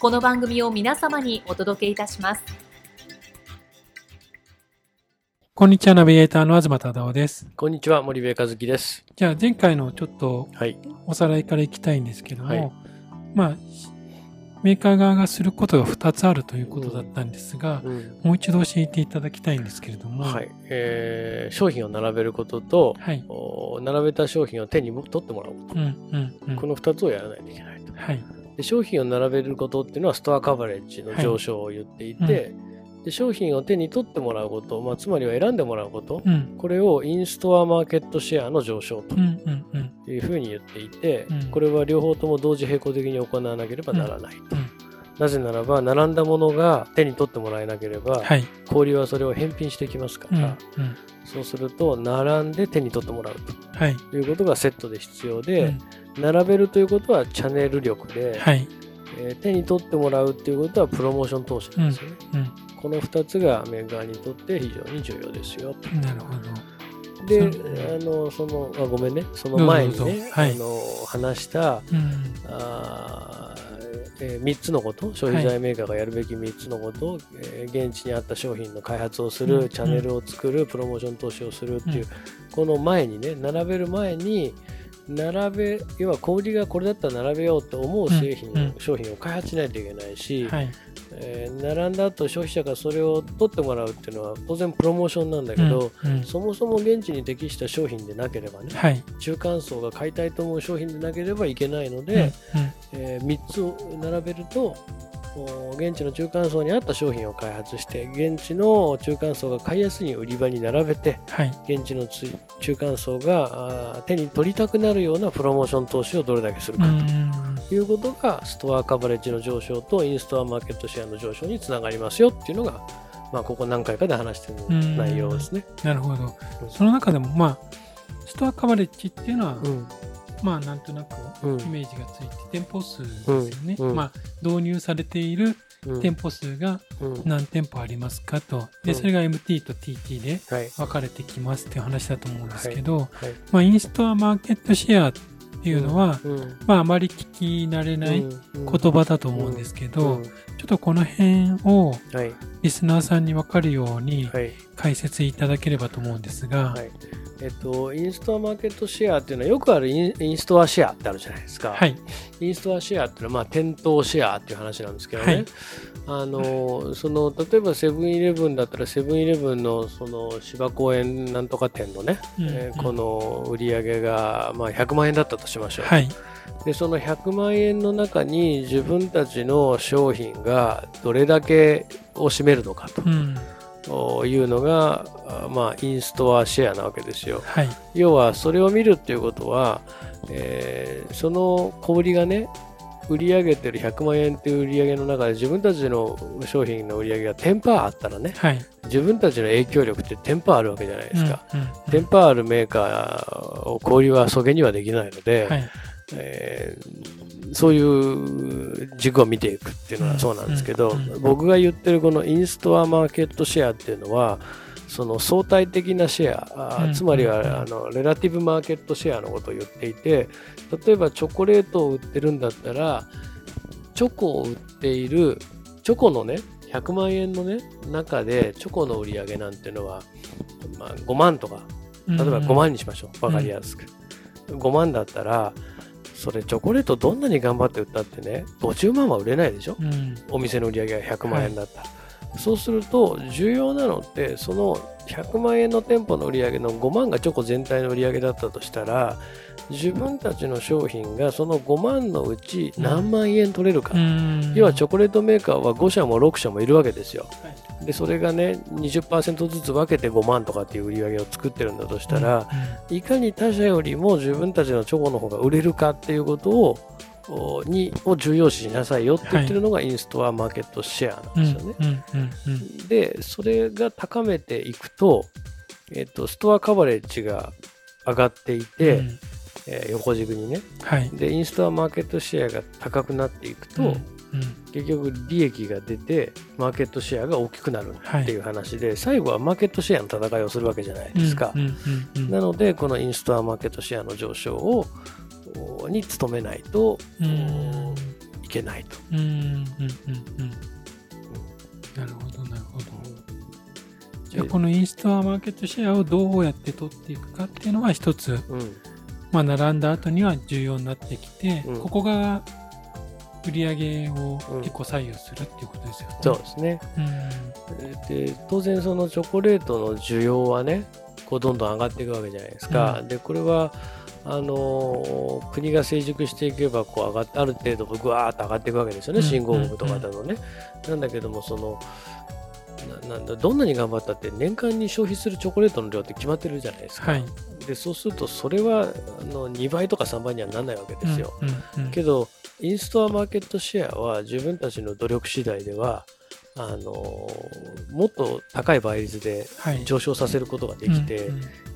この番組を皆様にお届けいたします。こんにちは、ナビゲーターの東忠夫です。こんにちは、森部和樹です。じゃあ、前回のちょっと、おさらいからいきたいんですけども、はい、まあ、メーカー側がすることが2つあるということだったんですが、うん。うん、もう一度教えていただきたいんですけれども、はい。えー、商品を並べることと、はい、並べた商品を手に取ってもらうこと、うんうんうん、この2つをやらないといけないと。はいで商品を並べることっていうのはストアカバレッジの上昇を言っていて、はいうん、で商品を手に取ってもらうこと、まあ、つまりは選んでもらうこと、うん、これをインストアマーケットシェアの上昇というふうに言っていて、うん、これは両方とも同時並行的に行わなければならないと。なぜならば並んだものが手に取ってもらえなければ、はい、氷はそれを返品してきますから、そうすると並んで手に取ってもらうと、はい、いうことがセットで必要で、並べるということはチャンネル力で、はい、えー、手に取ってもらうということはプロモーション投資なんですよね。うんうん、この2つがメーカーにとって非常に重要ですよなるほど。で、あのそのあごめんね、その前にね、はい、あの話した、うん、あえー、3つのこと、消費財メーカーがやるべき3つのこと、はい、えー、現地にあった商品の開発をする、うん、チャンネルを作る、プロモーション投資をするっていう、この前にね、並べる前に、並べ要は小売りがこれだったら並べようと思う製品、うん、商品を開発しないといけないし、はい、えー、並んだ後消費者がそれを取ってもらうっていうのは当然プロモーションなんだけど、うん。うん、そもそも現地に適した商品でなければね、はい、中間層が買いたいと思う商品でなければいけないので、うん。うん、えー、3つを並べると現地の中間層に合った商品を開発して現地の中間層が買いやすい売り場に並べて、はい、現地の中間層が手に取りたくなるようなプロモーション投資をどれだけするかと。いうことがストアカバレッジの上昇とインストアマーケットシェアの上昇につながりますよっていうのが、まあ、ここ何回かで話している内容ですね。なるほど、その中でも、まあ、ストアカバレッジっていうのは、うんまあなんとなくイメージがついて、店舗数ですよね、まあ、導入されている店舗数が何店舗ありますかと、でそれが MT と TT で分かれてきますっていう話だと思うんですけど、まあ、インストアマーケットシェアっていうのは、まあ、あまり聞き慣れない言葉だと思うんですけど、ちょっとこの辺をリスナーさんに分かるように解説いただければと思うんですが、はい。えっと、インストアマーケットシェアっていうのはよくあるインストアシェアってあるじゃないですか。はい、インストアシェアっていうのは、まあ、店頭シェアっていう話なんですけどね。はい、あのその例えばセブンイレブンだったらセブンイレブンのその芝公園なんとか店のね、うんえー、この売り上げが、まあ、100万円だったとしましょう。はいでその100万円の中に自分たちの商品がどれだけを占めるのかと。うんいうのが、まあ、インストアシェアなわけですよ。はい、要はそれを見るっていうことは、えー、その小売りがね売り上げてる100万円っていう売り上げの中で自分たちの商品の売り上げが10%あったらね、はい、自分たちの影響力って10%あるわけじゃないですか。うんうんうん、10%あるメーカーを小売りはそげにはできないので、はいえー、そういう軸を見ていくっていうのはそうなんですけど、僕が言ってるこのインストアマーケットシェアっていうのはその相対的なシェア、つまりはあのレラティブマーケットシェアのことを言っていて例えばチョコレートを売ってるんだったらチョコを売っているチョコのね100万円のね中でチョコの売り上げなんていうのは、まあ、5万とか例えば5万にしましょう。分かりやすく、5万だったらそれチョコレートどんなに頑張って売ったってね50万は売れないでしょ、うん、お店の売り上げが100万円だったら、はい、そうすると重要なのってその100万円の店舗の売り上げの5万がチョコ全体の売り上げだったとしたら自分たちの商品がその5万のうち何万円取れるか、うん、要はチョコレートメーカーは5社も6社もいるわけですよ。はい、でそれがね20%ずつ分けて5万とかっていう売り上げを作ってるんだとしたら、うん、いかに他社よりも自分たちのチョコの方が売れるかっていうことをにを重要視しなさいよって言ってるのがインストアマーケットシェアなんですよね。でそれが高めていくと,、えーと、ストアカバレッジが上がっていて、うん。えー、横軸にね、はい、でインストアマーケットシェアが高くなっていくと、うん。うん、結局利益が出てマーケットシェアが大きくなるっていう話で、はい、最後はマーケットシェアの戦いをするわけじゃないですか、なのでこのインストアマーケットシェアの上昇をに努めないといけないと。なるほどなるほど。じゃあこのインストアマーケットシェアをどうやって取っていくかっていうのは一つ、うん。まあ、並んだ後には重要になってきて、うん、ここが売り上げを結構左右するっていうことですよね。うん、そうですね、うん、で当然そのチョコレートの需要はねこうどんどん上がっていくわけじゃないですか。でこれはあの国が成熟していけばこう上がってある程度ぐわーっと上がっていくわけですよね、新興国とかだとね。なんだけどもそのなんだどんなに頑張ったって年間に消費するチョコレートの量って決まってるじゃないですか。はい、でそうするとそれはあの2倍とか3倍にはならないわけですよ。けどインストアマーケットシェアは自分たちの努力次第ではあのもっと高い倍率で上昇させることができて、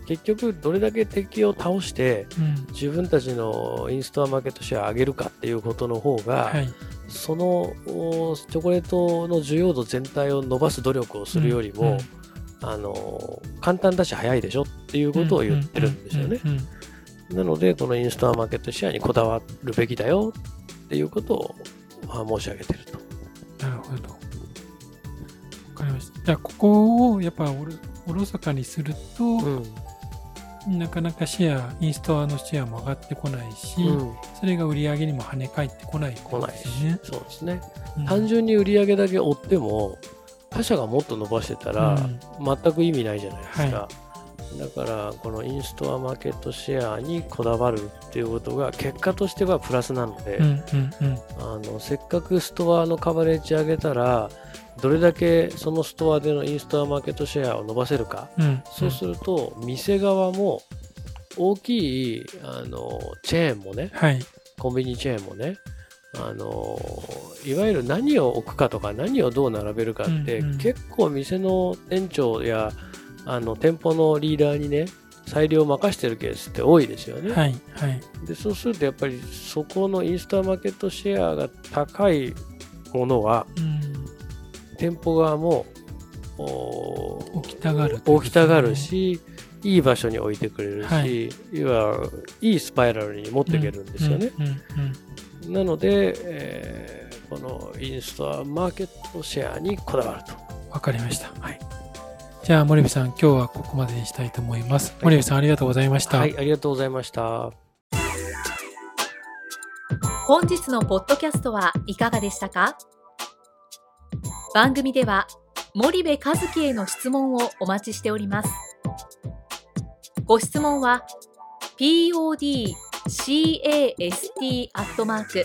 結局どれだけ敵を倒して、自分たちのインストアマーケットシェアを上げるかっていうことの方が、はい、そのチョコレートの需要度全体を伸ばす努力をするよりも、うん、あの簡単だし早いでしょっていうことを言ってるんですよね。なのでこのインストアマーケットシェアにこだわるべきだよっていうことを、まあ、申し上げてると。なるほど。わかりました。じゃあここをやっぱおろそかにすると、うんなかなかシェア、インストアのシェアも上がってこないし、うん、それが売り上げにも跳ね返ってこないこないですね。そうですね、うん、単純に売り上げだけ追っても、他社がもっと伸ばしてたら、全く意味ないじゃないですか。はい、だから、このインストアマーケットシェアにこだわるっていうことが、結果としてはプラスなので、あのせっかくストアのカバレッジ上げたら、どれだけそのストアでのインストアマーケットシェアを伸ばせるか、うん、そうすると店側も大きいあのチェーンもね、はい、コンビニチェーンもねあのいわゆる何を置くかとか何をどう並べるかって、うんうん、結構店の店長やあの店舗のリーダーにね裁量を任してるケースって多いですよね。はいはい、でそうするとやっぱりそこのインスタマーケットシェアが高いものは、うん店舗側も置きたがる、ね、置きたがるしいい場所に置いてくれるし、はい、いわいいスパイラルに持っていけるんですよね。なので、えー、このインストアマーケットシェアにこだわると。わかりました。はい。じゃあ森部さん今日はここまでにしたいと思います。はい、森部さんありがとうございました。はい、ありがとうございました。本日のポッドキャストはいかがでしたか？番組では森部一樹への質問をお待ちしております。ご質問は podcast アットマーク